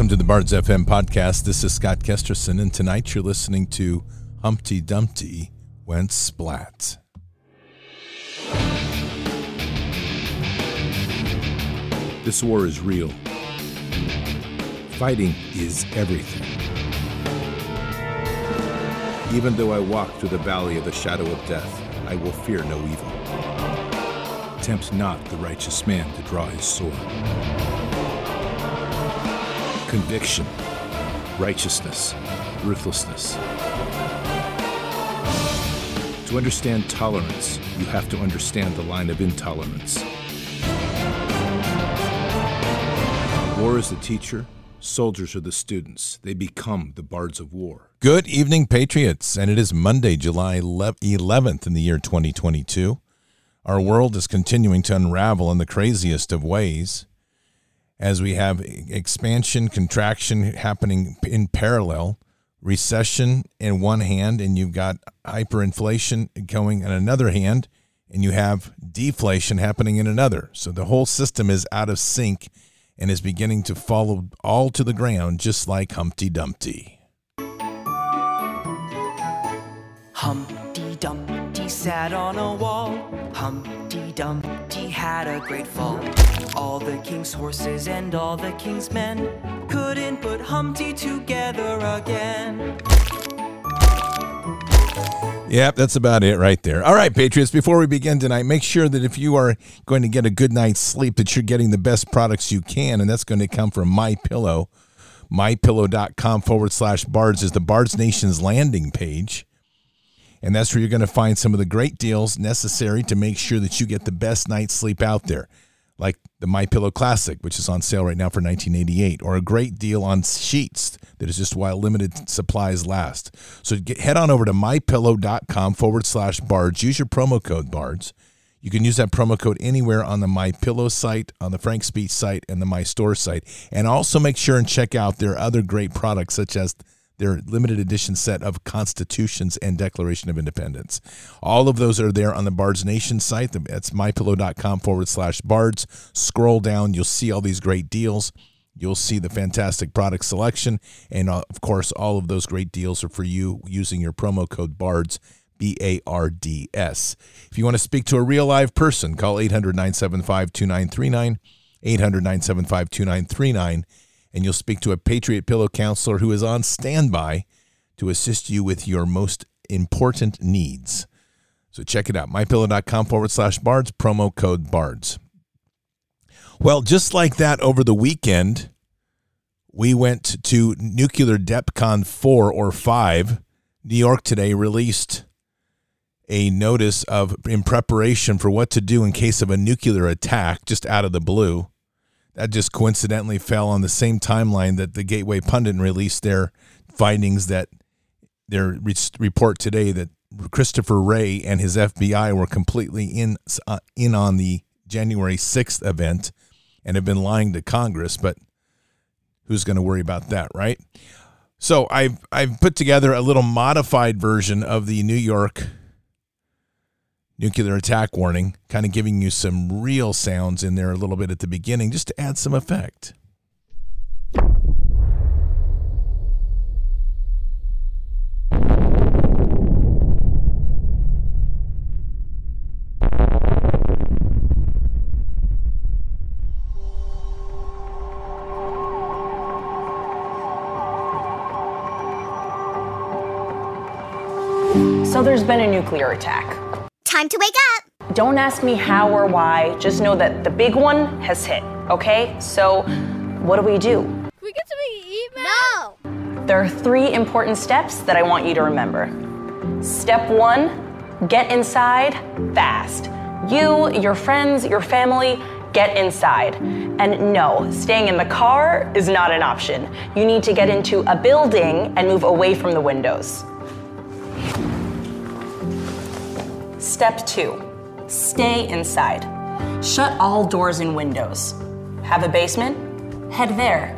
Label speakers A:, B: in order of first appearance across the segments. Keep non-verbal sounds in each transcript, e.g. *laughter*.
A: Welcome to the Bards FM podcast. This is Scott Kesterson, and tonight you're listening to Humpty Dumpty Went Splat. This war is real. Fighting is everything. Even though I walk through the valley of the shadow of death, I will fear no evil. Tempt not the righteous man to draw his sword. Conviction, righteousness, ruthlessness. To understand tolerance, you have to understand the line of intolerance. War is the teacher, soldiers are the students. They become the bards of war. Good evening, Patriots. And it is Monday, July 11th in the year 2022. Our world is continuing to unravel in the craziest of ways as we have expansion, contraction happening in parallel, recession in one hand, and you've got hyperinflation going in another hand, and you have deflation happening in another. So the whole system is out of sync and is beginning to fall all to the ground, just like Humpty Dumpty.
B: Humpty Dumpty sat on a wall. Humpty Dumpty had a great fall. All the king's horses and all the king's men couldn't put Humpty together again.
A: Yep, that's about it right there. All right, Patriots, before we begin tonight, make sure that if you are going to get a good night's sleep, that you're getting the best products you can, and that's going to come from My Pillow. MyPillow.com forward slash bards is the Bards Nation's landing page. And that's where you're going to find some of the great deals necessary to make sure that you get the best night's sleep out there like the My Pillow Classic, which is on sale right now for 1988, or a great deal on sheets that is just while limited supplies last. So get, head on over to mypillow.com forward slash bards. Use your promo code bards. You can use that promo code anywhere on the My Pillow site, on the Frank Speech site, and the My Store site. And also make sure and check out their other great products such as their limited edition set of Constitutions and Declaration of Independence. All of those are there on the Bards Nation site. That's mypillow.com forward slash bards. Scroll down, you'll see all these great deals. You'll see the fantastic product selection. And uh, of course, all of those great deals are for you using your promo code BARDS. B A R D S. If you want to speak to a real live person, call 800 975 2939. 800 975 2939 and you'll speak to a Patriot Pillow counselor who is on standby to assist you with your most important needs. So check it out, mypillow.com forward slash bards, promo code bards. Well, just like that over the weekend, we went to Nuclear DEFCON 4 or 5. New York today released a notice of in preparation for what to do in case of a nuclear attack just out of the blue that just coincidentally fell on the same timeline that the Gateway Pundit released their findings that their re- report today that Christopher Wray and his FBI were completely in uh, in on the January 6th event and have been lying to Congress, but who's going to worry about that, right? So I've I've put together a little modified version of the New York nuclear attack warning, kind of giving you some real sounds in there a little bit at the beginning just to add some effect.
C: So there's been a nuclear attack.
D: Time to wake up.
C: Don't ask me how or why, just know that the big one has hit, okay? So, what do we do?
D: Can we get something to eat, man?
C: No. There are three important steps that I want you to remember. Step one get inside fast. You, your friends, your family, get inside. And no, staying in the car is not an option. You need to get into a building and move away from the windows. Step two stay inside. Shut all doors and windows. Have a basement? Head there.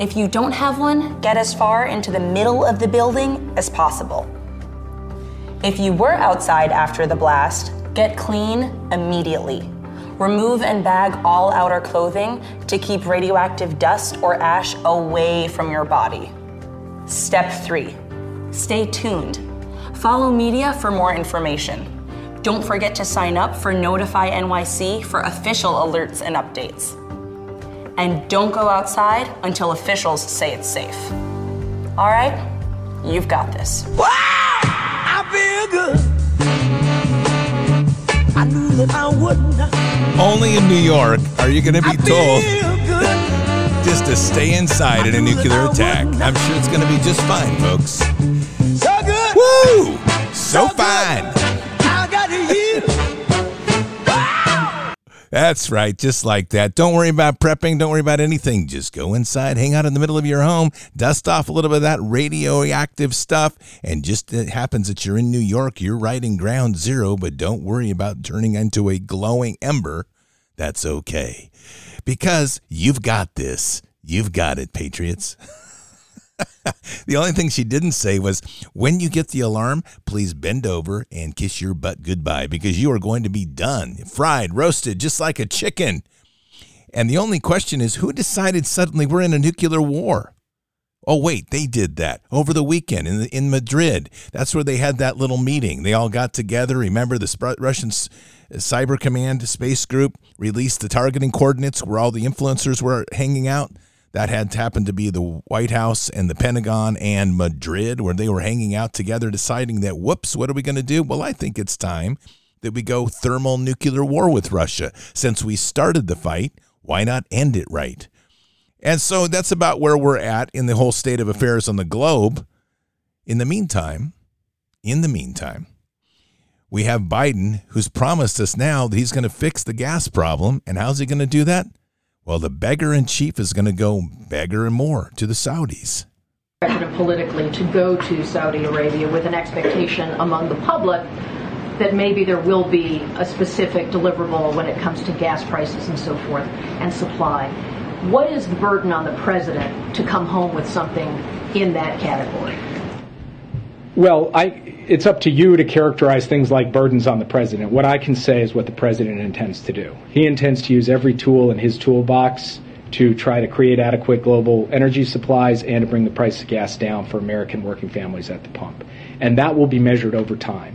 C: If you don't have one, get as far into the middle of the building as possible. If you were outside after the blast, get clean immediately. Remove and bag all outer clothing to keep radioactive dust or ash away from your body. Step 3. Stay tuned. Follow media for more information. Don't forget to sign up for Notify NYC for official alerts and updates. And don't go outside until officials say it's safe. All right? You've got this.
E: Wow! I feel good. I knew that I wouldn't.
A: Only in New York are you going to be told just to stay inside in a nuclear attack. I'm sure it's going to be just fine, folks.
E: So good.
A: Woo! So
E: good.
A: fine.
E: I
A: That's right, just like that. Don't worry about prepping. Don't worry about anything. Just go inside, hang out in the middle of your home, dust off a little bit of that radioactive stuff, and just it happens that you're in New York. You're right in ground zero, but don't worry about turning into a glowing ember. That's okay, because you've got this. You've got it, Patriots. *laughs* *laughs* the only thing she didn't say was when you get the alarm, please bend over and kiss your butt goodbye because you are going to be done, fried, roasted, just like a chicken. And the only question is who decided suddenly we're in a nuclear war? Oh, wait, they did that over the weekend in, in Madrid. That's where they had that little meeting. They all got together. Remember, the Russian Cyber Command Space Group released the targeting coordinates where all the influencers were hanging out? That had happened to be the White House and the Pentagon and Madrid, where they were hanging out together, deciding that, whoops, what are we going to do? Well, I think it's time that we go thermal nuclear war with Russia. Since we started the fight, why not end it right? And so that's about where we're at in the whole state of affairs on the globe. In the meantime, in the meantime, we have Biden who's promised us now that he's going to fix the gas problem. And how's he going to do that? Well, the beggar in chief is going to go beggar and more to the Saudis.
F: Politically to go to Saudi Arabia with an expectation among the public that maybe there will be a specific deliverable when it comes to gas prices and so forth and supply. What is the burden on the president to come home with something in that category?
G: Well, I, it's up to you to characterize things like burdens on the president. What I can say is what the president intends to do. He intends to use every tool in his toolbox to try to create adequate global energy supplies and to bring the price of gas down for American working families at the pump. And that will be measured over time.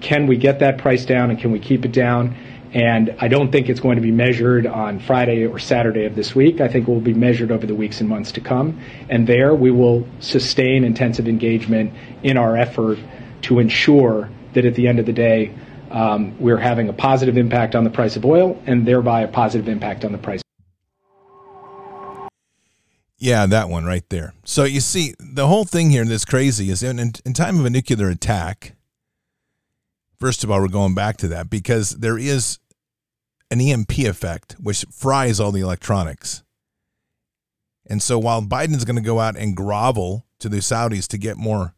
G: Can we get that price down and can we keep it down? And I don't think it's going to be measured on Friday or Saturday of this week. I think it will be measured over the weeks and months to come. And there we will sustain intensive engagement in our effort to ensure that at the end of the day, um, we're having a positive impact on the price of oil and thereby a positive impact on the price.
A: Yeah, that one right there. So you see, the whole thing here that's crazy is in, in, in time of a nuclear attack, First of all, we're going back to that because there is an EMP effect which fries all the electronics. And so while Biden's going to go out and grovel to the Saudis to get more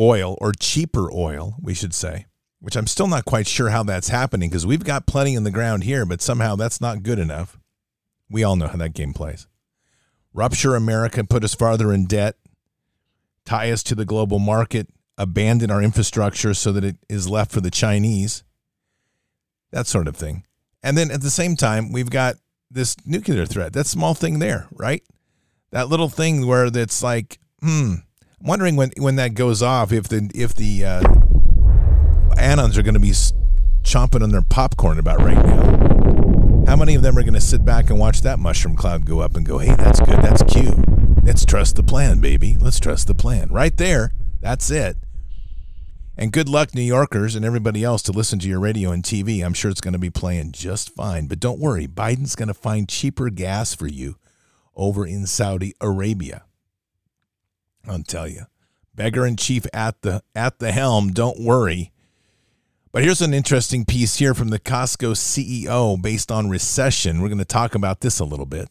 A: oil or cheaper oil, we should say, which I'm still not quite sure how that's happening because we've got plenty in the ground here, but somehow that's not good enough. We all know how that game plays. Rupture America, put us farther in debt, tie us to the global market, abandon our infrastructure so that it is left for the Chinese, that sort of thing. And then at the same time, we've got this nuclear threat. That small thing there, right? That little thing where that's like, hmm. I'm wondering when when that goes off, if the if the uh, anons are going to be chomping on their popcorn about right now. How many of them are going to sit back and watch that mushroom cloud go up and go, "Hey, that's good. That's cute. Let's trust the plan, baby. Let's trust the plan." Right there. That's it. And good luck, New Yorkers and everybody else, to listen to your radio and TV. I'm sure it's going to be playing just fine. But don't worry, Biden's going to find cheaper gas for you over in Saudi Arabia. I'll tell you, beggar in chief at the at the helm. Don't worry. But here's an interesting piece here from the Costco CEO based on recession. We're going to talk about this a little bit.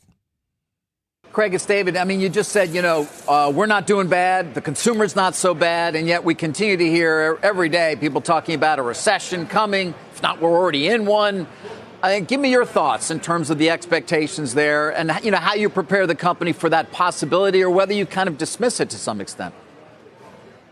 H: Craig, it's David. I mean, you just said, you know, uh, we're not doing bad, the consumer's not so bad, and yet we continue to hear every day people talking about a recession coming. If not, we're already in one. Give me your thoughts in terms of the expectations there, and you know how you prepare the company for that possibility, or whether you kind of dismiss it to some extent.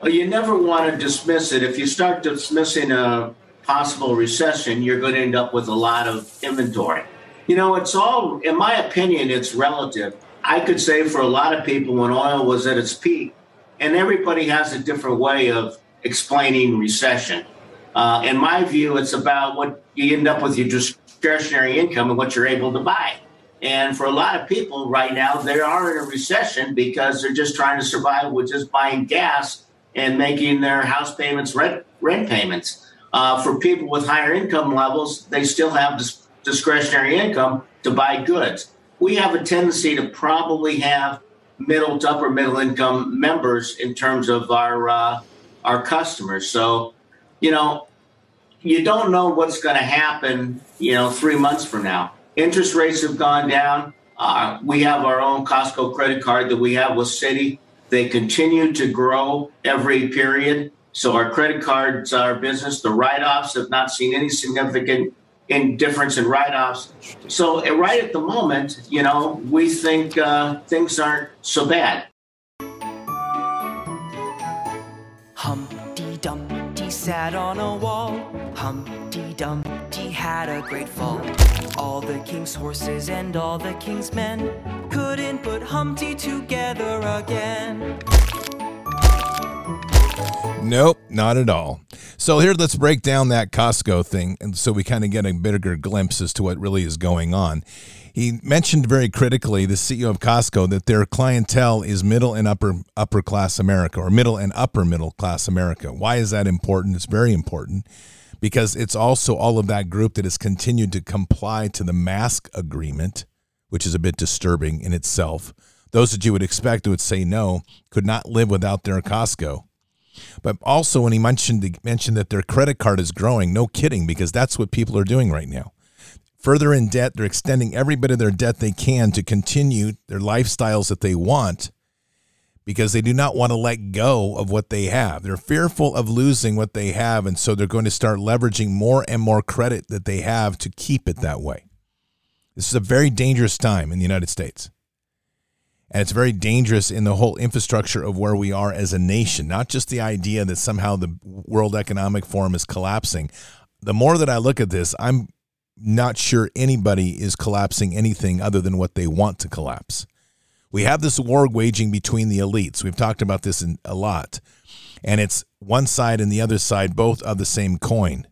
I: Well, you never want to dismiss it. If you start dismissing a possible recession, you're going to end up with a lot of inventory. You know, it's all, in my opinion, it's relative. I could say for a lot of people when oil was at its peak, and everybody has a different way of explaining recession. Uh, in my view, it's about what you end up with your discretionary income and what you're able to buy. And for a lot of people right now, they are in a recession because they're just trying to survive with just buying gas and making their house payments, rent, rent payments. Uh, for people with higher income levels, they still have dis- discretionary income to buy goods. We have a tendency to probably have middle to upper middle income members in terms of our uh, our customers. So, you know, you don't know what's going to happen. You know, three months from now, interest rates have gone down. Uh, we have our own Costco credit card that we have with Citi. They continue to grow every period. So our credit cards, our business, the write-offs have not seen any significant in difference in write-offs. So uh, right at the moment, you know, we think uh, things aren't so bad.
B: Humpty Dumpty sat on a wall. Humpty Dumpty had a great fall. All the king's horses and all the king's men couldn't put Humpty together again.
A: Nope, not at all. So here, let's break down that Costco thing, and so we kind of get a bigger glimpse as to what really is going on. He mentioned very critically, the CEO of Costco, that their clientele is middle and upper upper class America, or middle and upper middle class America. Why is that important? It's very important because it's also all of that group that has continued to comply to the mask agreement, which is a bit disturbing in itself. Those that you would expect would say no could not live without their Costco. But also when he mentioned mentioned that their credit card is growing, no kidding, because that's what people are doing right now. Further in debt, they're extending every bit of their debt they can to continue their lifestyles that they want because they do not want to let go of what they have. They're fearful of losing what they have, and so they're going to start leveraging more and more credit that they have to keep it that way. This is a very dangerous time in the United States. And it's very dangerous in the whole infrastructure of where we are as a nation, not just the idea that somehow the World Economic Forum is collapsing. The more that I look at this, I'm not sure anybody is collapsing anything other than what they want to collapse. We have this war waging between the elites. We've talked about this in, a lot. And it's one side and the other side, both of the same coin.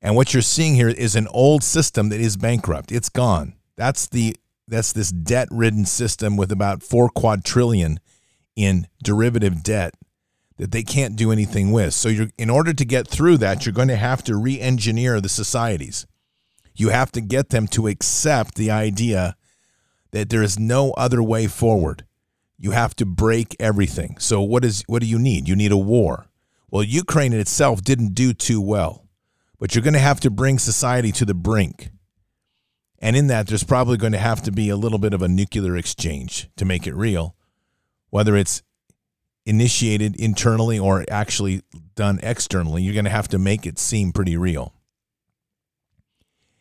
A: And what you're seeing here is an old system that is bankrupt. It's gone. That's the that's this debt-ridden system with about 4 quadrillion in derivative debt that they can't do anything with. So you're in order to get through that, you're going to have to re-engineer the societies. You have to get them to accept the idea that there is no other way forward. You have to break everything. So what is what do you need? You need a war. Well, Ukraine in itself didn't do too well. But you're going to have to bring society to the brink. And in that, there's probably going to have to be a little bit of a nuclear exchange to make it real, whether it's initiated internally or actually done externally. You're going to have to make it seem pretty real.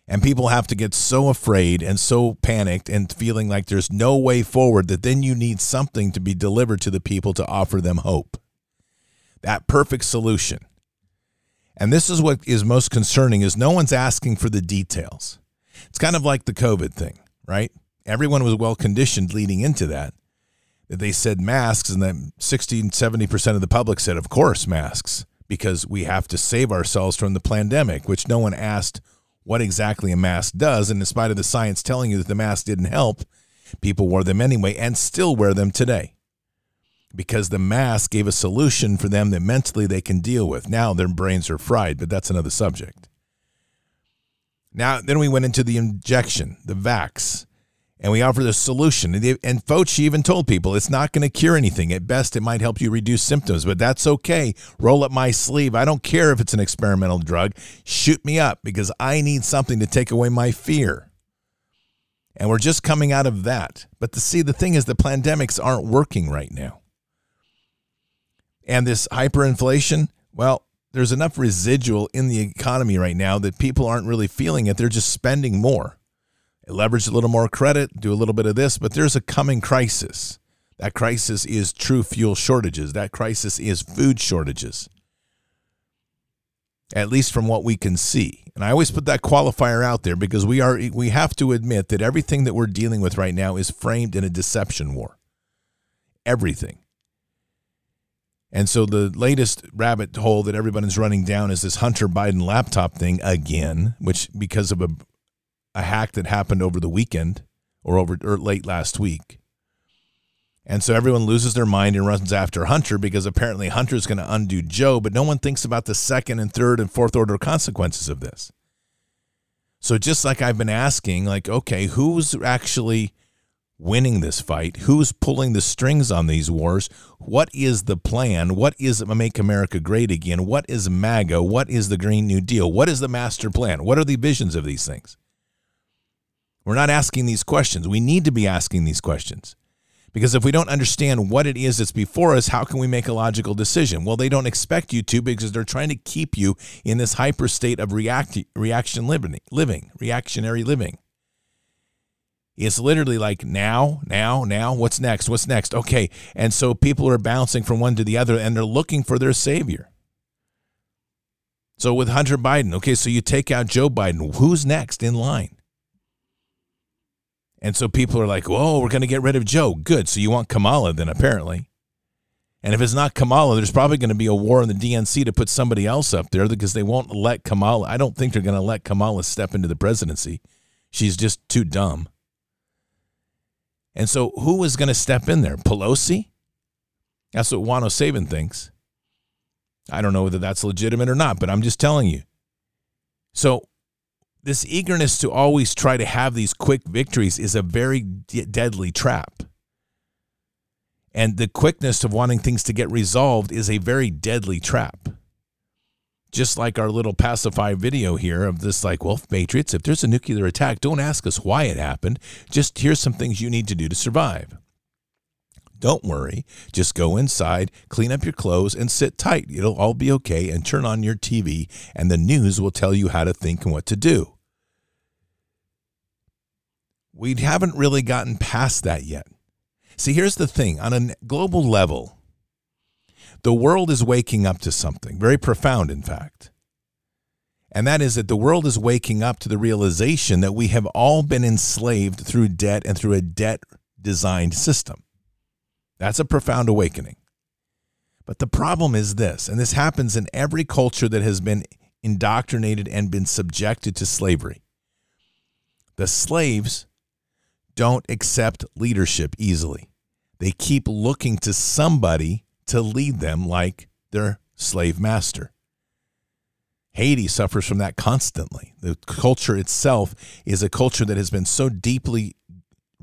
A: And people have to get so afraid and so panicked and feeling like there's no way forward that then you need something to be delivered to the people to offer them hope. That perfect solution. And this is what is most concerning is no one's asking for the details. It's kind of like the COVID thing, right? Everyone was well conditioned leading into that. That they said masks, and then 60 and 70% of the public said, of course, masks, because we have to save ourselves from the pandemic, which no one asked what exactly a mask does. And in spite of the science telling you that the mask didn't help, people wore them anyway and still wear them today because the mask gave a solution for them that mentally they can deal with. Now their brains are fried, but that's another subject. Now, then we went into the injection, the vax, and we offered a solution. And Fauci even told people it's not going to cure anything. At best, it might help you reduce symptoms, but that's okay. Roll up my sleeve. I don't care if it's an experimental drug. Shoot me up because I need something to take away my fear. And we're just coming out of that. But to see, the thing is, the pandemics aren't working right now. And this hyperinflation, well, there's enough residual in the economy right now that people aren't really feeling it. They're just spending more. Leverage a little more credit, do a little bit of this, but there's a coming crisis. That crisis is true fuel shortages. That crisis is food shortages. at least from what we can see. And I always put that qualifier out there because we are we have to admit that everything that we're dealing with right now is framed in a deception war. Everything. And so the latest rabbit hole that everybody's running down is this Hunter Biden laptop thing again, which because of a a hack that happened over the weekend or over or late last week. And so everyone loses their mind and runs after Hunter because apparently Hunter's going to undo Joe, but no one thinks about the second and third and fourth order consequences of this. So just like I've been asking, like, okay, who's actually winning this fight? Who's pulling the strings on these wars? What is the plan? What is Make America Great Again? What is MAGA? What is the Green New Deal? What is the master plan? What are the visions of these things? We're not asking these questions. We need to be asking these questions. Because if we don't understand what it is that's before us, how can we make a logical decision? Well, they don't expect you to because they're trying to keep you in this hyper state of react, reaction living, living, reactionary living. It's literally like now, now, now, what's next? What's next? Okay. And so people are bouncing from one to the other and they're looking for their savior. So with Hunter Biden, okay, so you take out Joe Biden. Who's next in line? And so people are like, whoa, we're going to get rid of Joe. Good. So you want Kamala then, apparently. And if it's not Kamala, there's probably going to be a war in the DNC to put somebody else up there because they won't let Kamala. I don't think they're going to let Kamala step into the presidency. She's just too dumb. And so who is going to step in there? Pelosi? That's what Juan O'Savin thinks. I don't know whether that's legitimate or not, but I'm just telling you. So this eagerness to always try to have these quick victories is a very d- deadly trap. And the quickness of wanting things to get resolved is a very deadly trap. Just like our little pacify video here of this, like, well, Patriots, if there's a nuclear attack, don't ask us why it happened. Just here's some things you need to do to survive. Don't worry. Just go inside, clean up your clothes, and sit tight. It'll all be okay. And turn on your TV, and the news will tell you how to think and what to do. We haven't really gotten past that yet. See, here's the thing on a global level, the world is waking up to something very profound, in fact. And that is that the world is waking up to the realization that we have all been enslaved through debt and through a debt designed system. That's a profound awakening. But the problem is this, and this happens in every culture that has been indoctrinated and been subjected to slavery. The slaves don't accept leadership easily. They keep looking to somebody to lead them like their slave master. Haiti suffers from that constantly. The culture itself is a culture that has been so deeply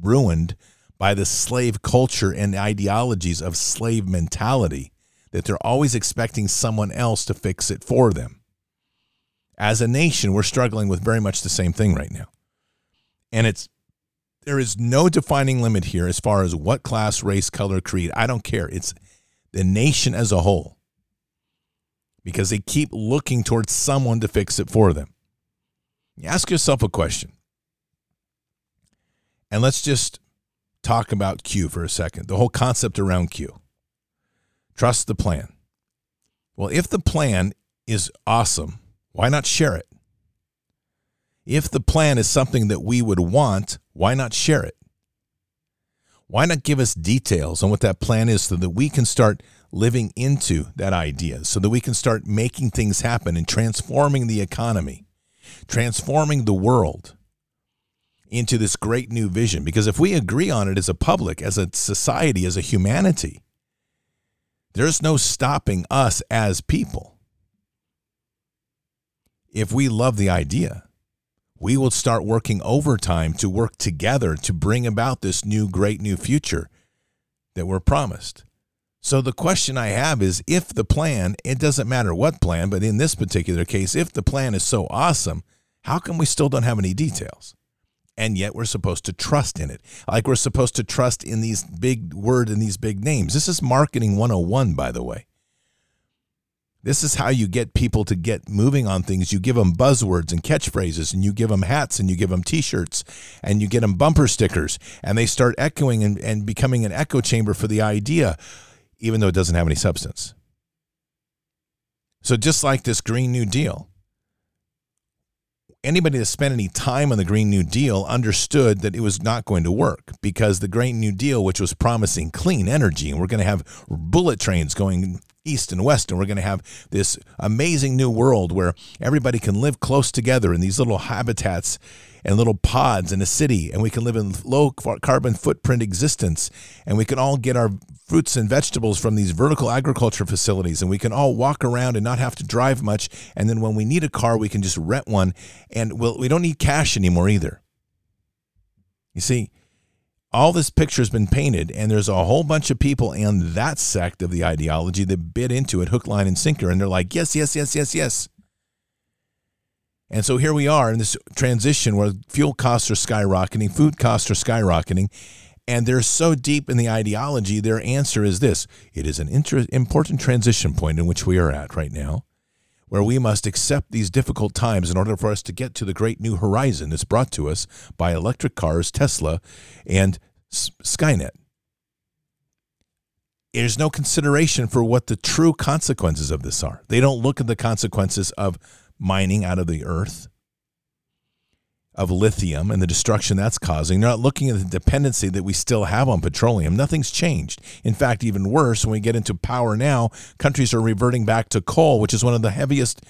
A: ruined by the slave culture and ideologies of slave mentality that they're always expecting someone else to fix it for them. As a nation, we're struggling with very much the same thing right now. And it's there is no defining limit here as far as what class, race, color, creed. I don't care. It's the nation as a whole. Because they keep looking towards someone to fix it for them. You ask yourself a question. And let's just talk about Q for a second, the whole concept around Q. Trust the plan. Well, if the plan is awesome, why not share it? If the plan is something that we would want, why not share it? Why not give us details on what that plan is so that we can start living into that idea, so that we can start making things happen and transforming the economy, transforming the world? into this great new vision. Because if we agree on it as a public, as a society, as a humanity, there's no stopping us as people. If we love the idea, we will start working overtime to work together to bring about this new, great new future that we're promised. So the question I have is if the plan, it doesn't matter what plan, but in this particular case, if the plan is so awesome, how come we still don't have any details? and yet we're supposed to trust in it. Like we're supposed to trust in these big word and these big names. This is marketing 101 by the way. This is how you get people to get moving on things. You give them buzzwords and catchphrases, and you give them hats, and you give them t shirts, and you get them bumper stickers, and they start echoing and, and becoming an echo chamber for the idea, even though it doesn't have any substance. So just like this Green New Deal, anybody that spent any time on the Green New Deal understood that it was not going to work because the Green New Deal, which was promising clean energy, and we're going to have bullet trains going east and west, and we're going to have this amazing new world where everybody can live close together in these little habitats and little pods in a city, and we can live in low carbon footprint existence, and we can all get our fruits and vegetables from these vertical agriculture facilities, and we can all walk around and not have to drive much. And then when we need a car, we can just rent one, and we'll, we don't need cash anymore either. You see, all this picture has been painted, and there's a whole bunch of people in that sect of the ideology that bit into it hook, line, and sinker, and they're like, yes, yes, yes, yes, yes. And so here we are in this transition where fuel costs are skyrocketing, food costs are skyrocketing, and they're so deep in the ideology, their answer is this it is an inter- important transition point in which we are at right now, where we must accept these difficult times in order for us to get to the great new horizon that's brought to us by electric cars, Tesla, and Skynet. There's no consideration for what the true consequences of this are. They don't look at the consequences of mining out of the earth of lithium and the destruction that's causing. They're not looking at the dependency that we still have on petroleum. Nothing's changed. In fact, even worse, when we get into power now, countries are reverting back to coal, which is one of the heaviest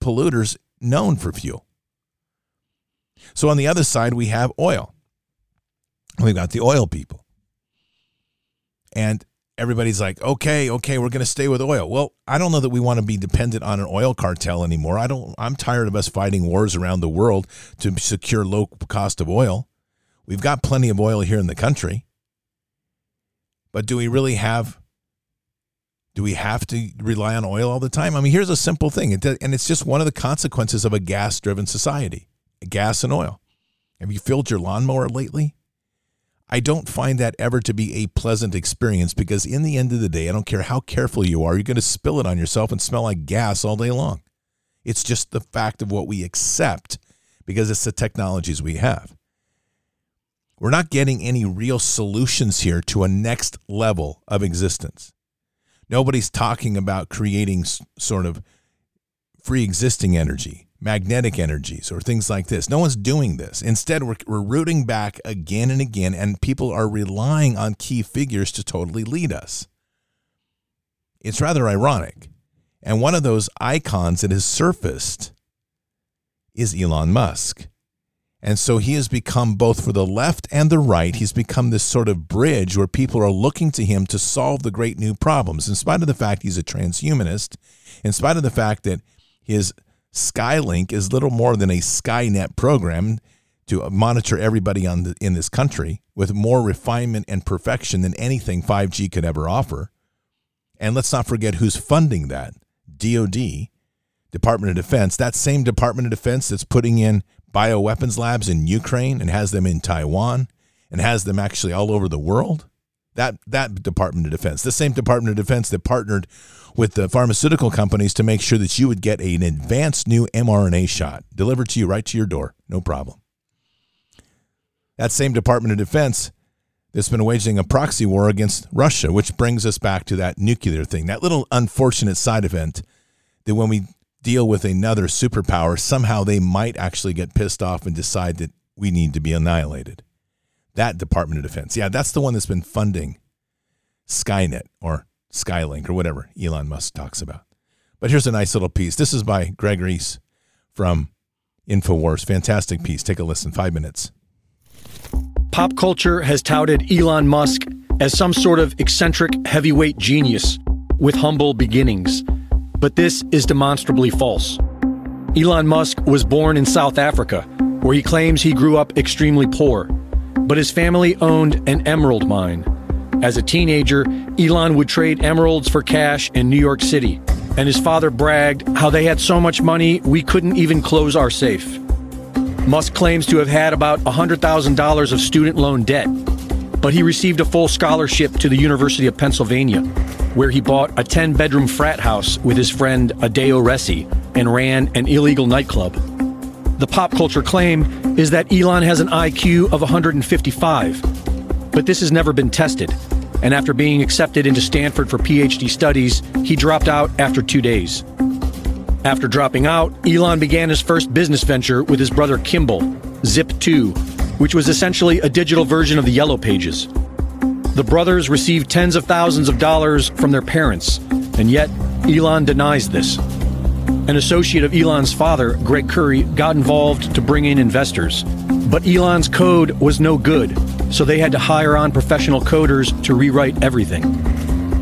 A: polluters known for fuel. So on the other side, we have oil. We've got the oil people. And everybody's like, okay, okay, we're going to stay with oil. Well, I don't know that we want to be dependent on an oil cartel anymore. I don't. I'm tired of us fighting wars around the world to secure low cost of oil. We've got plenty of oil here in the country, but do we really have? Do we have to rely on oil all the time? I mean, here's a simple thing, and it's just one of the consequences of a gas-driven society: gas and oil. Have you filled your lawnmower lately? I don't find that ever to be a pleasant experience because, in the end of the day, I don't care how careful you are, you're going to spill it on yourself and smell like gas all day long. It's just the fact of what we accept because it's the technologies we have. We're not getting any real solutions here to a next level of existence. Nobody's talking about creating sort of free existing energy magnetic energies or things like this. No one's doing this. Instead, we're, we're rooting back again and again, and people are relying on key figures to totally lead us. It's rather ironic. And one of those icons that has surfaced is Elon Musk. And so he has become both for the left and the right, he's become this sort of bridge where people are looking to him to solve the great new problems, in spite of the fact he's a transhumanist, in spite of the fact that his Skylink is little more than a Skynet program to monitor everybody on the, in this country with more refinement and perfection than anything 5G could ever offer. And let's not forget who's funding that DOD, Department of Defense, that same Department of Defense that's putting in bioweapons labs in Ukraine and has them in Taiwan and has them actually all over the world. That, that Department of Defense, the same Department of Defense that partnered with the pharmaceutical companies to make sure that you would get an advanced new mRNA shot delivered to you right to your door. No problem. That same Department of Defense that's been waging a proxy war against Russia, which brings us back to that nuclear thing, that little unfortunate side event that when we deal with another superpower, somehow they might actually get pissed off and decide that we need to be annihilated. That Department of Defense. Yeah, that's the one that's been funding Skynet or Skylink or whatever Elon Musk talks about. But here's a nice little piece. This is by Greg Reese from InfoWars. Fantastic piece. Take a listen. Five minutes.
J: Pop culture has touted Elon Musk as some sort of eccentric heavyweight genius with humble beginnings. But this is demonstrably false. Elon Musk was born in South Africa, where he claims he grew up extremely poor, but his family owned an emerald mine as a teenager, Elon would trade emeralds for cash in New York City, and his father bragged how they had so much money we couldn't even close our safe. Musk claims to have had about $100,000 of student loan debt, but he received a full scholarship to the University of Pennsylvania, where he bought a 10 bedroom frat house with his friend Adeo Ressi and ran an illegal nightclub. The pop culture claim is that Elon has an IQ of 155 but this has never been tested. And after being accepted into Stanford for PhD studies, he dropped out after two days. After dropping out, Elon began his first business venture with his brother Kimball, Zip2, which was essentially a digital version of the Yellow Pages. The brothers received tens of thousands of dollars from their parents, and yet Elon denies this. An associate of Elon's father, Greg Kouri, got involved to bring in investors. But Elon's code was no good, so they had to hire on professional coders to rewrite everything.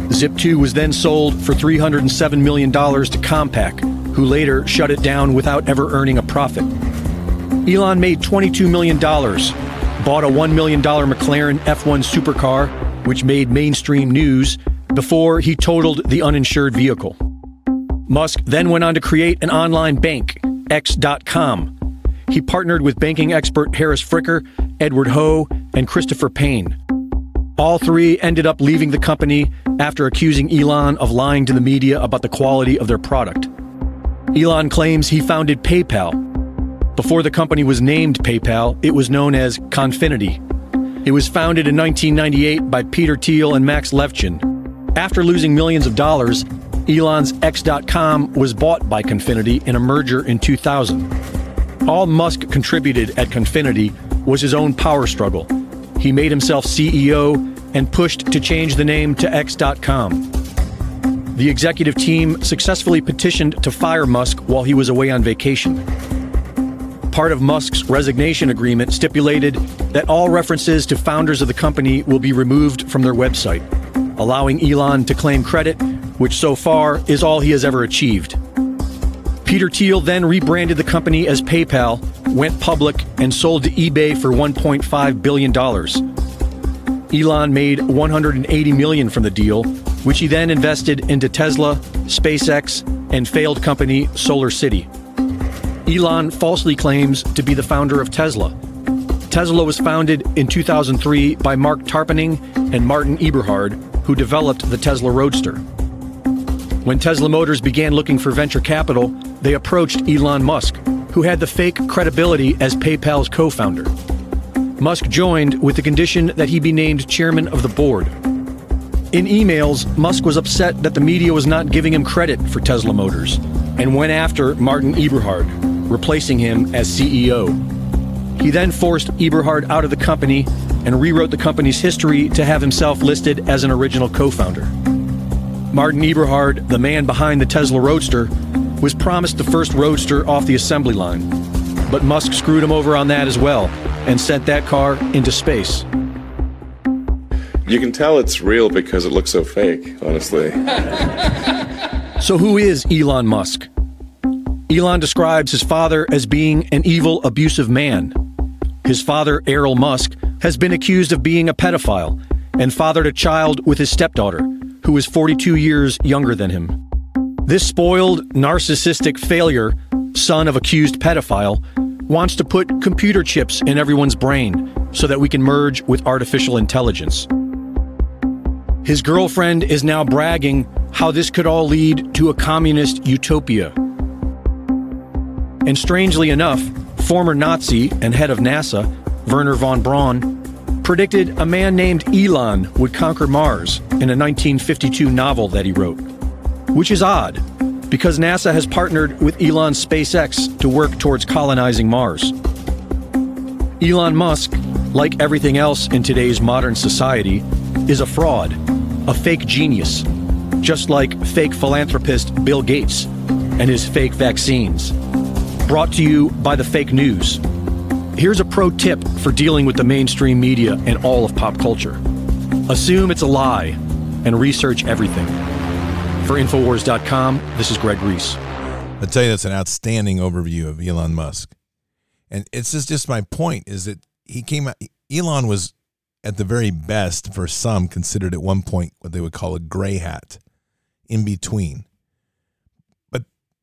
J: Zip2 was then sold for $307 million to Compaq, who later shut it down without ever earning a profit. Elon made $22 million, bought a $1 million McLaren F1 supercar, which made mainstream news, before he totaled the uninsured vehicle. Musk then went on to create an online bank, X.com. He partnered with banking expert Harris Fricker, Edward Ho, and Christopher Payne. All three ended up leaving the company after accusing Elon of lying to the media about the quality of their product. Elon claims he founded PayPal. Before the company was named PayPal, it was known as Confinity. It was founded in 1998 by Peter Thiel and Max Levchin. After losing millions of dollars, Elon's X.com was bought by Confinity in a merger in 2000. All Musk contributed at Confinity was his own power struggle. He made himself CEO and pushed to change the name to X.com. The executive team successfully petitioned to fire Musk while he was away on vacation. Part of Musk's resignation agreement stipulated that all references to founders of the company will be removed from their website, allowing Elon to claim credit, which so far is all he has ever achieved. Peter Thiel then rebranded the company as PayPal, went public, and sold to eBay for $1.5 billion. Elon made 180 million from the deal, which he then invested into Tesla, SpaceX, and failed company Solar City. Elon falsely claims to be the founder of Tesla. Tesla was founded in 2003 by Marc Tarpenning and Martin Eberhard, who developed the Tesla Roadster. When Tesla Motors began looking for venture capital, they approached Elon Musk, who had the fake credibility as PayPal's co founder. Musk joined with the condition that he be named chairman of the board. In emails, Musk was upset that the media was not giving him credit for Tesla Motors and went after Martin Eberhard, replacing him as CEO. He then forced Eberhard out of the company and rewrote the company's history to have himself listed as an original co founder. Martin Eberhard, the man behind the Tesla Roadster, was promised the first Roadster off the assembly line. But Musk screwed him over on that as well and sent that car into space.
K: You can tell it's real because it looks so fake, honestly. *laughs*
J: So, who is Elon Musk? Elon describes his father as being an evil, abusive man. His father, Errol Musk, has been accused of being a pedophile and fathered a child with his stepdaughter, who is 42 years younger than him. This spoiled, narcissistic failure, son of accused pedophile, wants to put computer chips in everyone's brain so that we can merge with artificial intelligence. His girlfriend is now bragging how this could all lead to a communist utopia. And strangely enough, former Nazi and head of NASA, Wernher von Braun, predicted a man named Elon would conquer Mars in a 1952 novel that he wrote. Which is odd, because NASA has partnered with Elon's SpaceX to work towards colonizing Mars. Elon Musk, like everything else in today's modern society, is a fraud, a fake genius, just like fake philanthropist Bill Gates and his fake vaccines. Brought to you by the fake news. Here's a pro tip for dealing with the mainstream media and all of pop culture assume it's a lie and research everything. For Infowars.com, this is Greg Reese.
A: I'll tell you that's an outstanding overview of Elon Musk. And it's just, just my point is that he came out, Elon was at the very best for some considered at one point what they would call a gray hat in between. But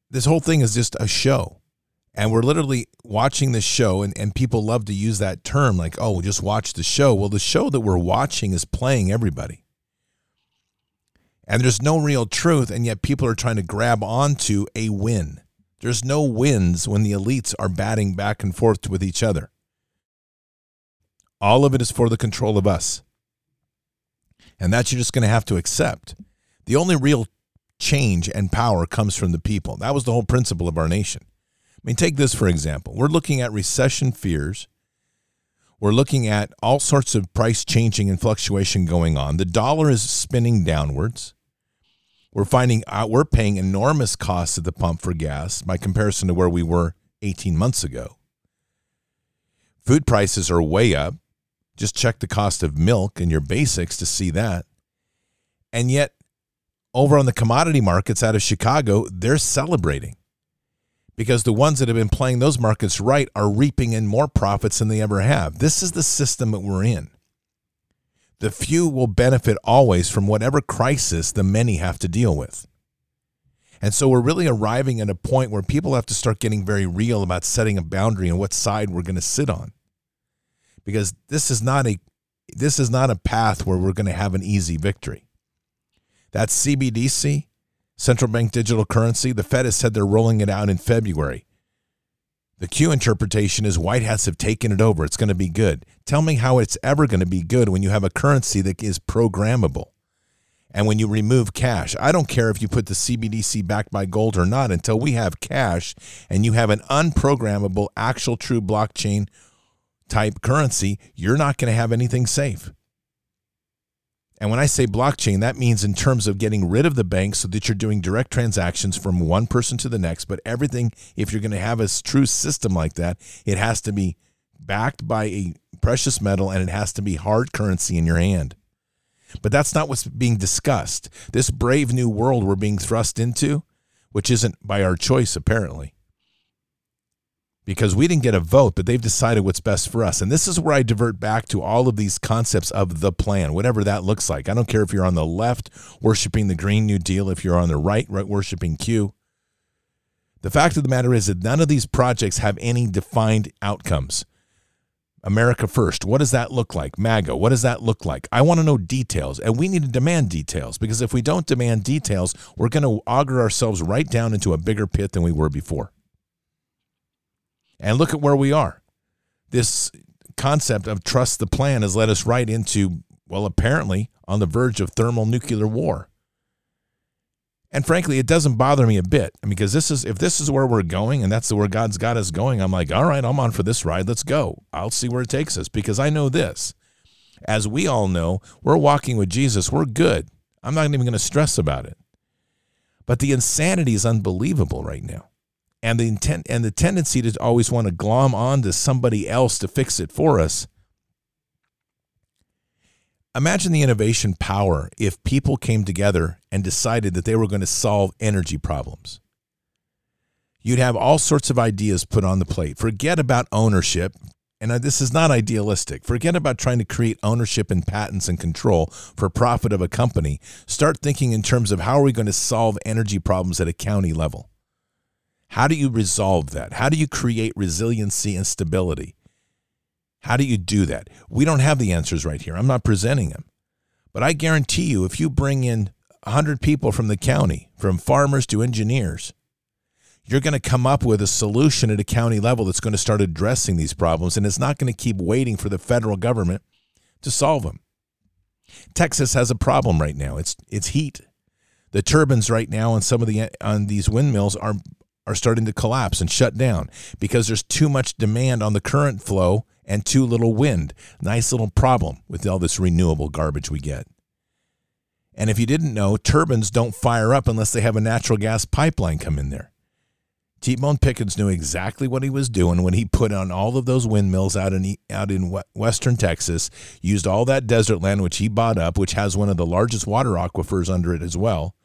A: this whole thing is just a show. And we're literally watching the show, and, and people love to use that term like, oh, just watch the show. Well, the show that we're watching is playing everybody. And there's no real truth, and yet people are trying to grab onto a win. There's no wins when the elites are batting back and forth with each other. All of it is for the control of us. And that you're just going to have to accept. The only real change and power comes from the people. That was the whole principle of our nation. I mean, take this for example. We're looking at recession fears. We're looking at all sorts of price changing and fluctuation going on. The dollar is spinning downwards. We're finding out we're paying enormous costs at the pump for gas by comparison to where we were 18 months ago. Food prices are way up. Just check the cost of milk and your basics to see that. And yet, over on the commodity markets out of Chicago, they're celebrating because the ones that have been playing those markets right are reaping in more profits than they ever have. This is the system that we're in. The few will benefit always from whatever crisis the many have to deal with. And so we're really arriving at a point where people have to start getting very real about setting a boundary and what side we're going to sit on. Because this is not a this is not a path where we're going to have an easy victory. That's CBDC, central bank digital currency, the Fed has said they're rolling it out in February. The Q interpretation is white hats have taken it over. It's going to be good. Tell me how it's ever going to be good when you have a currency that is programmable. And when you remove cash, I don't care if you put the CBDC backed by gold or not until we have cash and you have an unprogrammable, actual true blockchain type currency, you're not going to have anything safe. And when I say blockchain, that means in terms of getting rid of the bank so that you're doing direct transactions from one person to the next. But everything, if you're going to have a true system like that, it has to be backed by a precious metal and it has to be hard currency in your hand. But that's not what's being discussed. This brave new world we're being thrust into, which isn't by our choice, apparently, because we didn't get a vote, but they've decided what's best for us. And this is where I divert back to all of these concepts of the plan, whatever that looks like. I don't care if you're on the left worshiping the Green New Deal, if you're on the right, right worshiping Q. The fact of the matter is that none of these projects have any defined outcomes. America First, what does that look like? MAGA, what does that look like? I want to know details, and we need to demand details because if we don't demand details, we're going to auger ourselves right down into a bigger pit than we were before. And look at where we are. This concept of trust the plan has led us right into, well, apparently on the verge of thermal nuclear war. And frankly, it doesn't bother me a bit because this is if this is where we're going and that's where God's got us going, I'm like, all right, I'm on for this ride. Let's go. I'll see where it takes us because I know this. As we all know, we're walking with Jesus. We're good. I'm not even going to stress about it. But the insanity is unbelievable right now and the intent and the tendency to always want to glom on to somebody else to fix it for us. Imagine the innovation power if people came together and decided that they were going to solve energy problems. You'd have all sorts of ideas put on the plate. Forget about ownership. And this is not idealistic. Forget about trying to create ownership and patents and control for profit of a company. Start thinking in terms of how are we going to solve energy problems at a county level? How do you resolve that? How do you create resiliency and stability? How do you do that? We don't have the answers right here. I'm not presenting them. But I guarantee you, if you bring in 100 people from the county, from farmers to engineers, you're going to come up with a solution at a county level that's going to start addressing these problems. And it's not going to keep waiting for the federal government to solve them. Texas has a problem right now. It's, it's heat. The turbines right now on some of the on these windmills are are starting to collapse and shut down because there's too much demand on the current flow and too little wind. Nice little problem with all this renewable garbage we get. And if you didn't know, turbines don't fire up unless they have a natural gas pipeline come in there. T Boone Pickens knew exactly what he was doing when he put on all of those windmills out in out in western Texas, used all that desert land which he bought up, which has one of the largest water aquifers under it as well.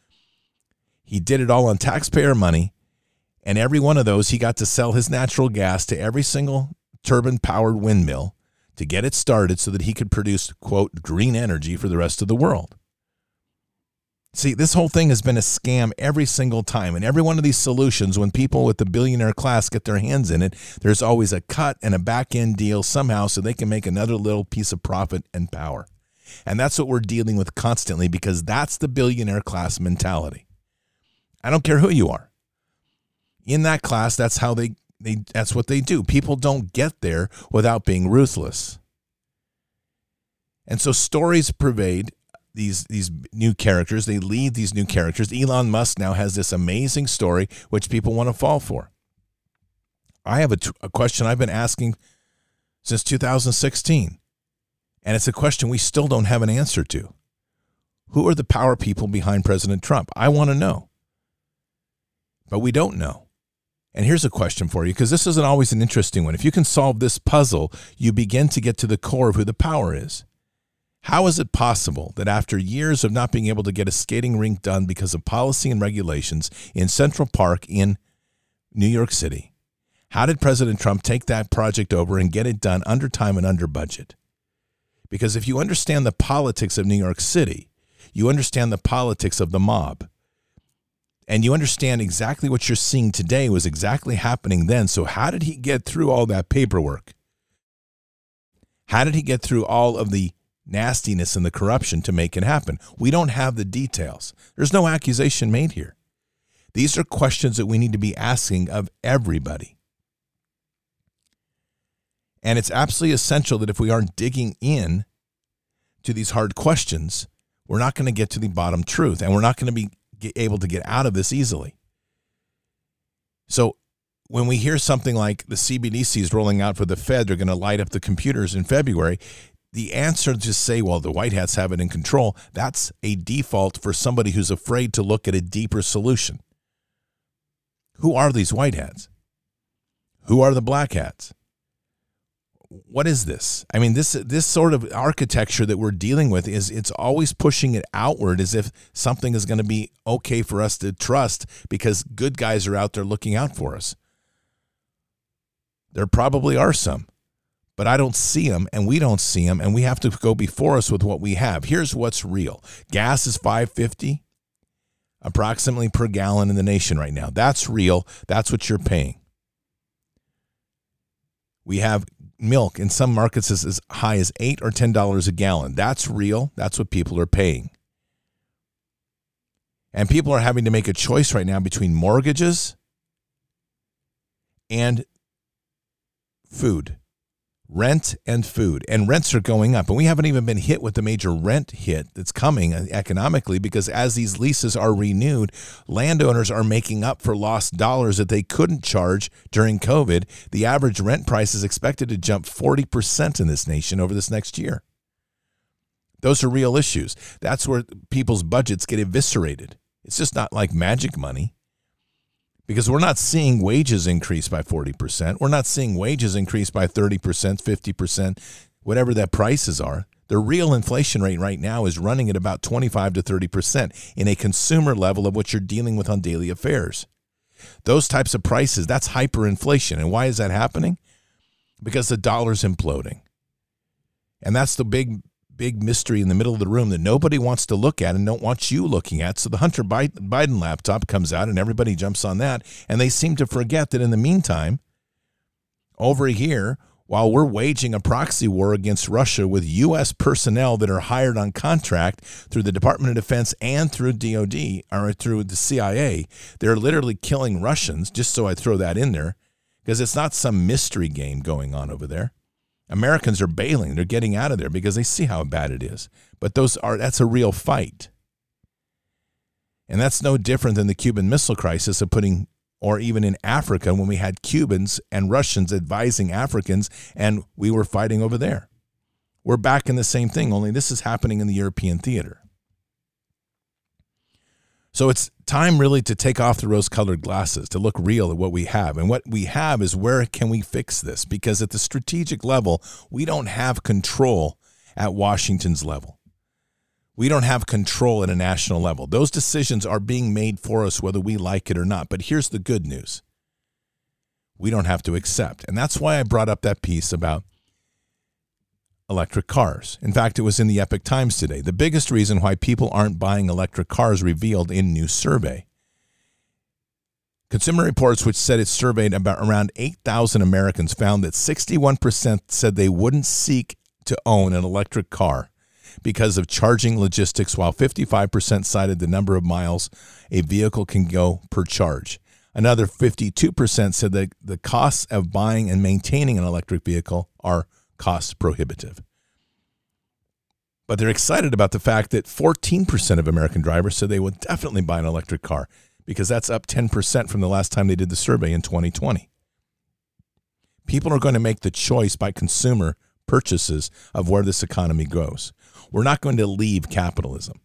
A: He did it all on taxpayer money and every one of those, he got to sell his natural gas to every single turbine powered windmill to get it started so that he could produce, quote, green energy for the rest of the world. See, this whole thing has been a scam every single time. And every one of these solutions, when people with the billionaire class get their hands in it, there's always a cut and a back end deal somehow so they can make another little piece of profit and power. And that's what we're dealing with constantly because that's the billionaire class mentality. I don't care who you are in that class, that's how they, they that's what they do. People don't get there without being ruthless. And so stories pervade these these new characters. They lead these new characters. Elon Musk now has this amazing story which people want to fall for. I have a, t- a question I've been asking since 2016, and it's a question we still don't have an answer to. Who are the power people behind President Trump? I want to know, but we don't know. And here's a question for you because this isn't always an interesting one. If you can solve this puzzle, you begin to get to the core of who the power is. How is it possible that after years of not being able to get a skating rink done because of policy and regulations in Central Park in New York City, how did President Trump take that project over and get it done under time and under budget? Because if you understand the politics of New York City, you understand the politics of the mob. And you understand exactly what you're seeing today was exactly happening then. So, how did he get through all that paperwork? How did he get through all of the nastiness and the corruption to make it happen? We don't have the details. There's no accusation made here. These are questions that we need to be asking of everybody. And it's absolutely essential that if we aren't digging in to these hard questions, we're not going to get to the bottom truth and we're not going to be able to get out of this easily. So when we hear something like the CBDC is rolling out for the Fed, they're going to light up the computers in February. The answer to just say, well, the White Hats have it in control, that's a default for somebody who's afraid to look at a deeper solution. Who are these White Hats? Who are the Black Hats? What is this? I mean, this this sort of architecture that we're dealing with is it's always pushing it outward as if something is going to be okay for us to trust because good guys are out there looking out for us. There probably are some, but I don't see them and we don't see them and we have to go before us with what we have. Here's what's real. Gas is 550 approximately per gallon in the nation right now. That's real. That's what you're paying. We have milk in some markets is as high as eight or ten dollars a gallon. That's real. That's what people are paying. And people are having to make a choice right now between mortgages and food rent and food. And rents are going up. And we haven't even been hit with the major rent hit that's coming uh, economically because as these leases are renewed landowners are making up for lost dollars that they couldn't charge during covid. The average rent price is expected to jump 40% in this nation over this next year. Those are real issues. That's where people's budgets get eviscerated. It's just not like magic money because we're not seeing wages increase by 40%. We're not seeing wages increase by 30%, 50%, whatever that prices are. The real inflation rate right now is running at about 25 to 30% in a consumer level of what you're dealing with on daily affairs. Those types of prices, that's hyperinflation. And why is that happening? Because the dollar's imploding. And that's the big big mystery in the middle of the room that nobody wants to look at and don't want you looking at. So the Hunter Biden laptop comes out and everybody jumps on that. And they seem to forget that in the meantime, over here, while we're waging a proxy war against Russia with U.S. personnel that are hired on contract through the Department of Defense and through DOD or through the CIA, they're literally killing Russians, just so I throw that in there, because it's not some mystery game going on over there. Americans are bailing. They're getting out of there because they see how bad it is. But those are that's a real fight. And that's no different than the Cuban Missile Crisis of putting or even in Africa when we had Cubans and Russians advising Africans and we were fighting over there. We're back in the same thing, only this is happening in the European theater. So it's time really to take off the rose colored glasses, to look real at what we have. And what we have is where can we fix this? Because at the strategic level, we don't have control at Washington's level. We don't have control at a national level. Those decisions are being made for us whether we like it or not. But here's the good news we don't have to accept. And that's why I brought up that piece about electric cars. In fact, it was in the Epoch Times today. The biggest reason why people aren't buying electric cars revealed in new survey. Consumer Reports, which said it surveyed about around 8,000 Americans, found that 61% said they wouldn't seek to own an electric car because of charging logistics, while 55% cited the number of miles a vehicle can go per charge. Another 52% said that the costs of buying and maintaining an electric vehicle are cost prohibitive. But they're excited about the fact that 14% of American drivers said they would definitely buy an electric car because that's up 10% from the last time they did the survey in 2020. People are going to make the choice by consumer purchases of where this economy goes. We're not going to leave capitalism.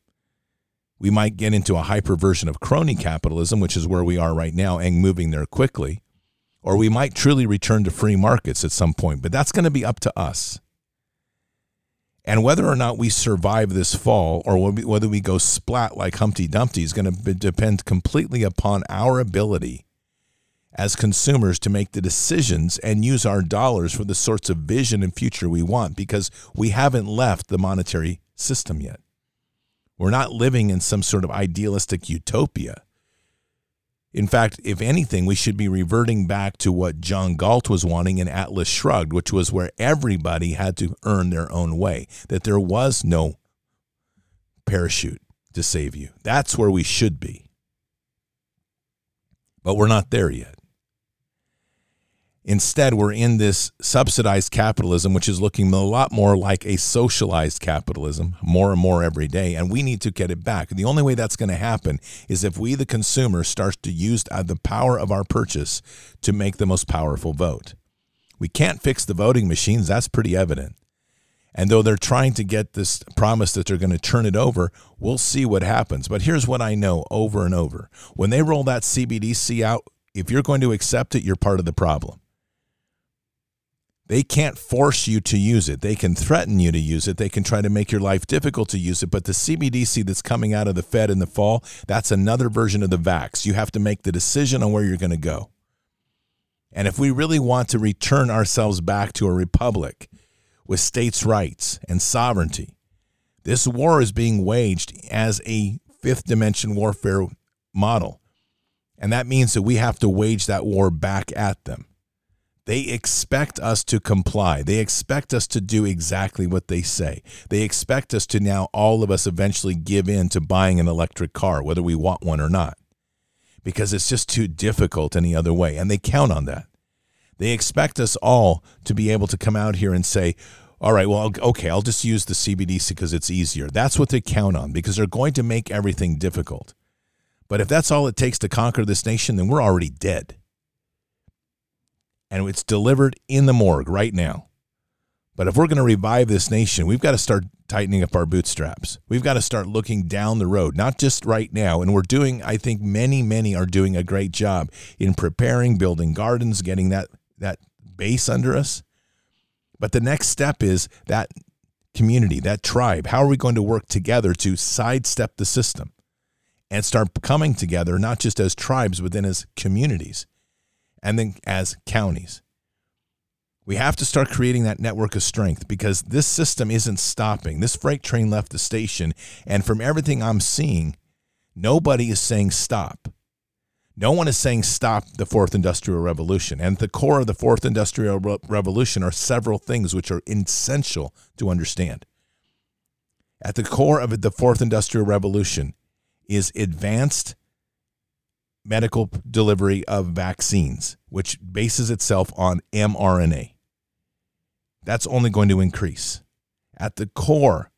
A: We might get into a hyper version of crony capitalism, which is where we are right now and moving there quickly. Or we might truly return to free markets at some point, but that's going to be up to us. And whether or not we survive this fall or whether we go splat like Humpty Dumpty is going to depend completely upon our ability as consumers to make the decisions and use our dollars for the sorts of vision and future we want because we haven't left the monetary system yet. We're not living in some sort of idealistic utopia. In fact, if anything, we should be reverting back to what John Galt was wanting in Atlas Shrugged, which was where everybody had to earn their own way, that there was no parachute to save you. That's where we should be. But we're not there yet. Instead, we're in this subsidized capitalism, which is looking a lot more like a socialized capitalism, more and more every day, and we need to get it back. And the only way that's going to happen is if we, the consumer, start to use uh, the power of our purchase to make the most powerful vote. We can't fix the voting machines, that's pretty evident. And though they're trying to get this promise that they're going to turn it over, we'll see what happens. But here's what I know over and over when they roll that CBDC out, if you're going to accept it, you're part of the problem. They can't force you to use it. They can threaten you to use it. They can try to make your life difficult to use it. But the CBDC that's coming out of the Fed in the fall, that's another version of the VAX. You have to make the decision on where you're going to go. And if we really want to return ourselves back to a republic with states' rights and sovereignty, this war is being waged as a fifth dimension warfare model. And that means that we have to wage that war back at them. They expect us to comply. They expect us to do exactly what they say. They expect us to now, all of us, eventually give in to buying an electric car, whether we want one or not, because it's just too difficult any other way. And they count on that. They expect us all to be able to come out here and say, all right, well, okay, I'll just use the CBDC because it's easier. That's what they count on because they're going to make everything difficult. But if that's all it takes to conquer this nation, then we're already dead and it's delivered in the morgue right now. But if we're going to revive this nation, we've got to start tightening up our bootstraps. We've got to start looking down the road, not just right now. And we're doing, I think many, many are doing a great job in preparing, building gardens, getting that, that base under us. But the next step is that community, that tribe. How are we going to work together to sidestep the system and start coming together, not just as tribes, but then as communities? And then as counties. We have to start creating that network of strength because this system isn't stopping. This freight train left the station, and from everything I'm seeing, nobody is saying stop. No one is saying stop the fourth industrial revolution. And at the core of the fourth industrial re- revolution are several things which are essential to understand. At the core of the fourth industrial revolution is advanced medical delivery of vaccines, which bases itself on mRNA. That's only going to increase. At the core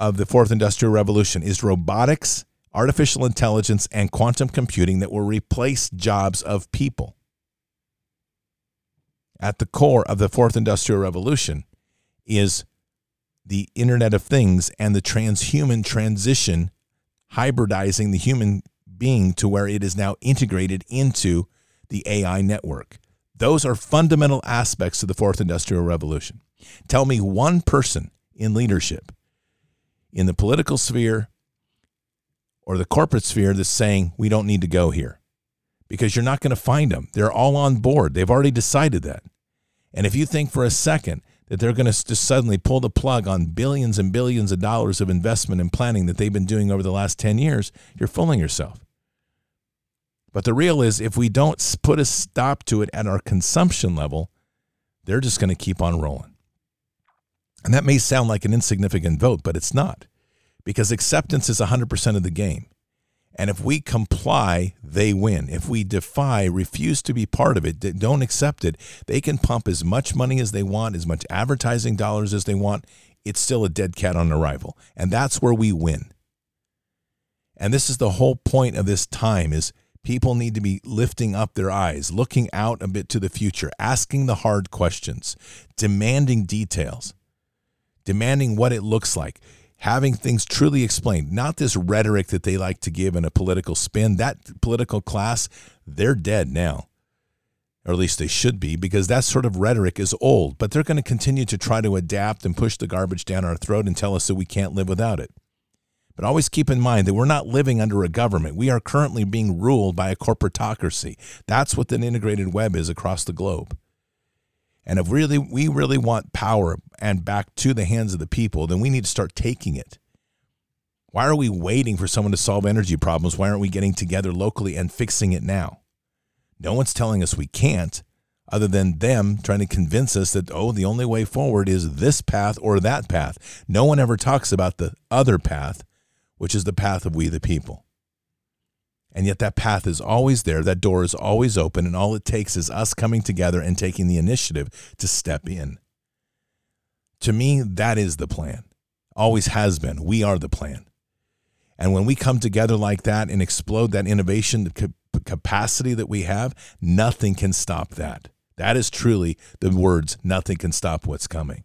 A: of the fourth industrial revolution is robotics, artificial intelligence, and quantum computing that will replace jobs of people. At the core of the fourth industrial revolution is the Internet of Things and the transhuman transition, hybridizing the human being to where it is now integrated into the AI network. Those are fundamental aspects of the fourth industrial revolution. Tell me one person in leadership in the political sphere or the corporate sphere that's saying we don't need to go here because you're not going to find them. They're all on board. They've already decided that. And if you think for a second that they're going to just suddenly pull the plug on billions and billions of dollars of investment and planning that they've been doing over the last 10 years, you're fooling yourself. But the real is if we don't put a stop to it at our consumption level, they're just going to keep on rolling. And that may sound like an insignificant vote, but it's not because acceptance is 100% of the game. And if we comply, they win. If we defy, refuse to be part of it, don't accept it, they can pump as much money as they want, as much advertising dollars as they want it's still a dead cat on arrival. And that's where we win. And this is the whole point of this time is people need to be lifting up their eyes, looking out a bit to the future, asking the hard questions, demanding details, demanding what it looks like, having things truly explained, not this rhetoric that they like to give in a political spin. That political class, they're dead now. Or at least they should be, because that sort of rhetoric is old, but they're going to continue to try to adapt and push the garbage down our throat and tell us that we can't live without it. But always keep in mind that we're not living under a government. We are currently being ruled by a corporatocracy. That's what the integrated web is across the globe. And if really we really want power and back to the hands of the people, then we need to start taking it. Why are we waiting for someone to solve energy problems? Why aren't we getting together locally and fixing it now? No one's telling us we can't, other than them trying to convince us that, oh, the only way forward is this path or that path. No one ever talks about the other path, which is the path of we the people. And yet that path is always there, that door is always open, and all it takes is us coming together and taking the initiative to step in. To me, that is the plan. Always has been. We are the plan. And when we come together like that and explode that innovation capacity that we have, nothing can stop that. That is truly the words, nothing can stop what's coming.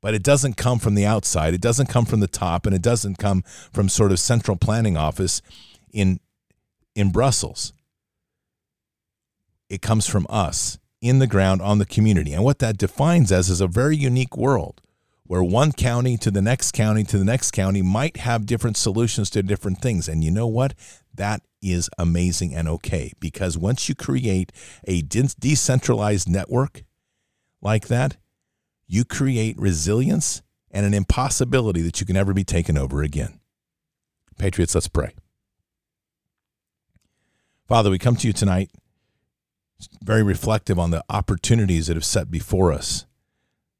A: But it doesn't come from the outside. It doesn't come from the top, and it doesn't come from sort of central planning office in in Brussels. It comes from us in the ground on the community. And what that defines as is a very unique world where one county to the next county to the next county might have different solutions to different things. And you know what? That is amazing and okay because once you create a decentralized network like that, you create resilience and an impossibility that you can never be taken over again. Patriots, let's pray. Father, we come to you tonight very reflective on the opportunities that have set before us.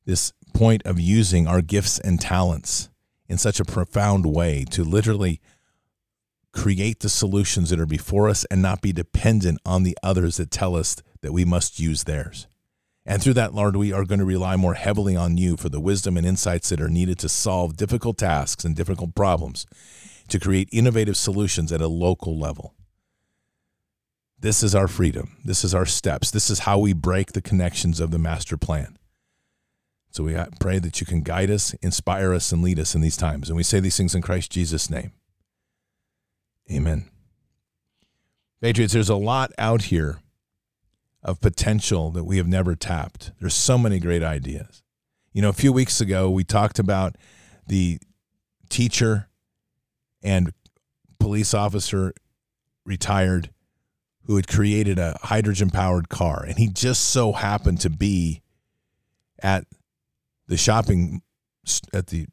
A: This point of using our gifts and talents in such a profound way to literally create the solutions that are before us and not be dependent on the others that tell us that we must use theirs. And through that, Lord, we are going to rely more heavily on you for the wisdom and insights that are needed to solve difficult tasks and difficult problems, to create innovative solutions at a local level. This is our freedom. This is our steps. This is how we break the connections of the master plan. So we uh, pray that you can guide us, inspire us, and lead us in these times. And we say these things in Christ Jesus' name. Amen. Patriots, there's a lot out here of potential that we have never tapped. There's so many great ideas. You know, a few weeks ago, we talked about the teacher and police officer retired who had created a hydrogen powered car. And he just so happened to be at the shopping, at the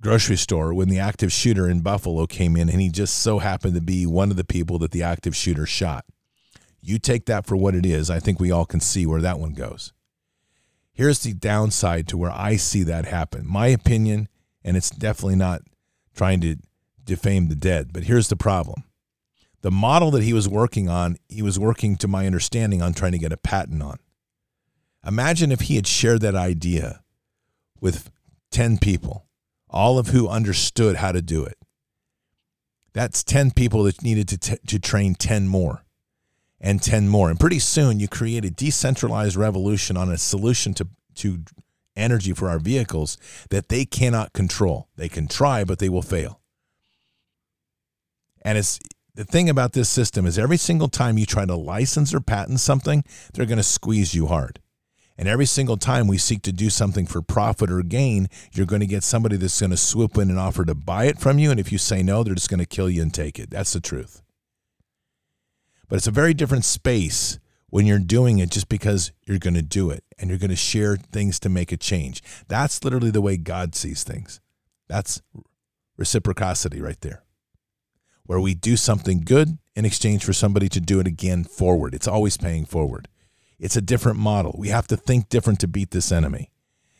A: grocery store when the active shooter in Buffalo came in. And he just so happened to be one of the people that the active shooter shot. You take that for what it is. I think we all can see where that one goes. Here's the downside to where I see that happen. My opinion, and it's definitely not trying to defame the dead, but here's the problem the model that he was working on, he was working, to my understanding, on trying to get a patent on. Imagine if he had shared that idea with 10 people, all of who understood how to do it. That's 10 people that needed to, t- to train 10 more and 10 more. And pretty soon you create a decentralized revolution on a solution to, to energy for our vehicles that they cannot control. They can try, but they will fail. And it's the thing about this system is every single time you try to license or patent something, they're going to squeeze you hard. And every single time we seek to do something for profit or gain, you're going to get somebody that's going to swoop in and offer to buy it from you. And if you say no, they're just going to kill you and take it. That's the truth. But it's a very different space when you're doing it just because you're going to do it and you're going to share things to make a change. That's literally the way God sees things. That's reciprocity right there where we do something good in exchange for somebody to do it again forward. It's always paying forward. It's a different model. We have to think different to beat this enemy.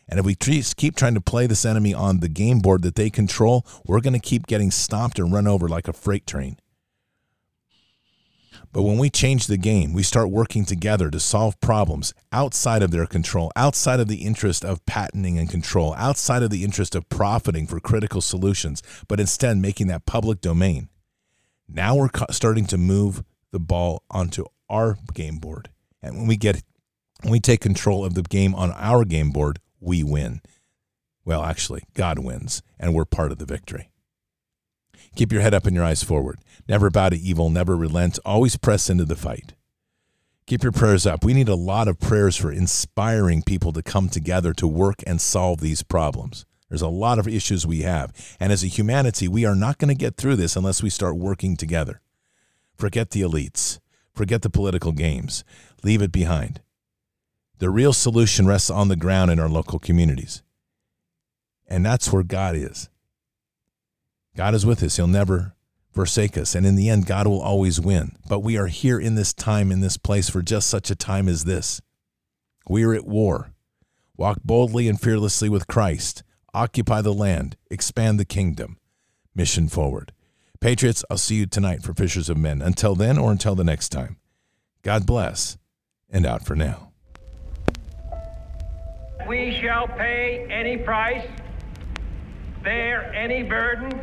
A: And if we keep trying to play this enemy on the game board that they control, we're going to keep getting stomped and run over like a freight train. But when we change the game, we start working together to solve problems outside of their control, outside of the interest of patenting and control, outside of the interest of profiting for critical solutions, but instead making that public domain. Now we're starting to move the ball onto our game board. And when we get when we take control of the game on our game board, we win. Well, actually, God wins, and we're part of the victory. Keep your head up and your eyes forward. Never bow to evil, never relent, always press into the fight. Keep your prayers up. We need a lot of prayers for inspiring people to come together to work and solve these problems. There's a lot of issues we have. And as a humanity, we are not going to get through this unless we start working together. Forget the elites, forget the political games, leave it behind. The real solution rests on the ground in our local communities. And that's where God is. God is with us. He'll never forsake us. And in the end, God will always win. But we are here in this time, in this place, for just such a time as this. We are at war. Walk boldly and fearlessly with Christ. Occupy the land. Expand the kingdom. Mission forward. Patriots, I'll see you tonight for Fishers of Men. Until then or until the next time, God bless and out for now.
L: We shall pay any price, bear any burden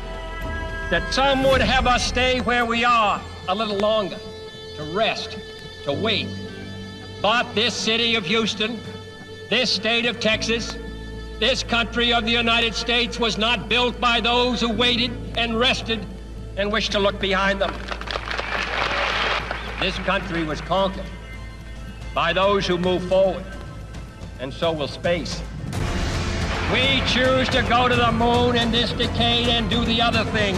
M: that some would have us stay where we are a little longer, to rest, to wait. But this city of Houston, this state of Texas, this country of the United States was not built by those who waited and rested and wished to look behind them. This country was conquered by those who move forward, and so will space. We choose to go to the moon in this decade and do the other thing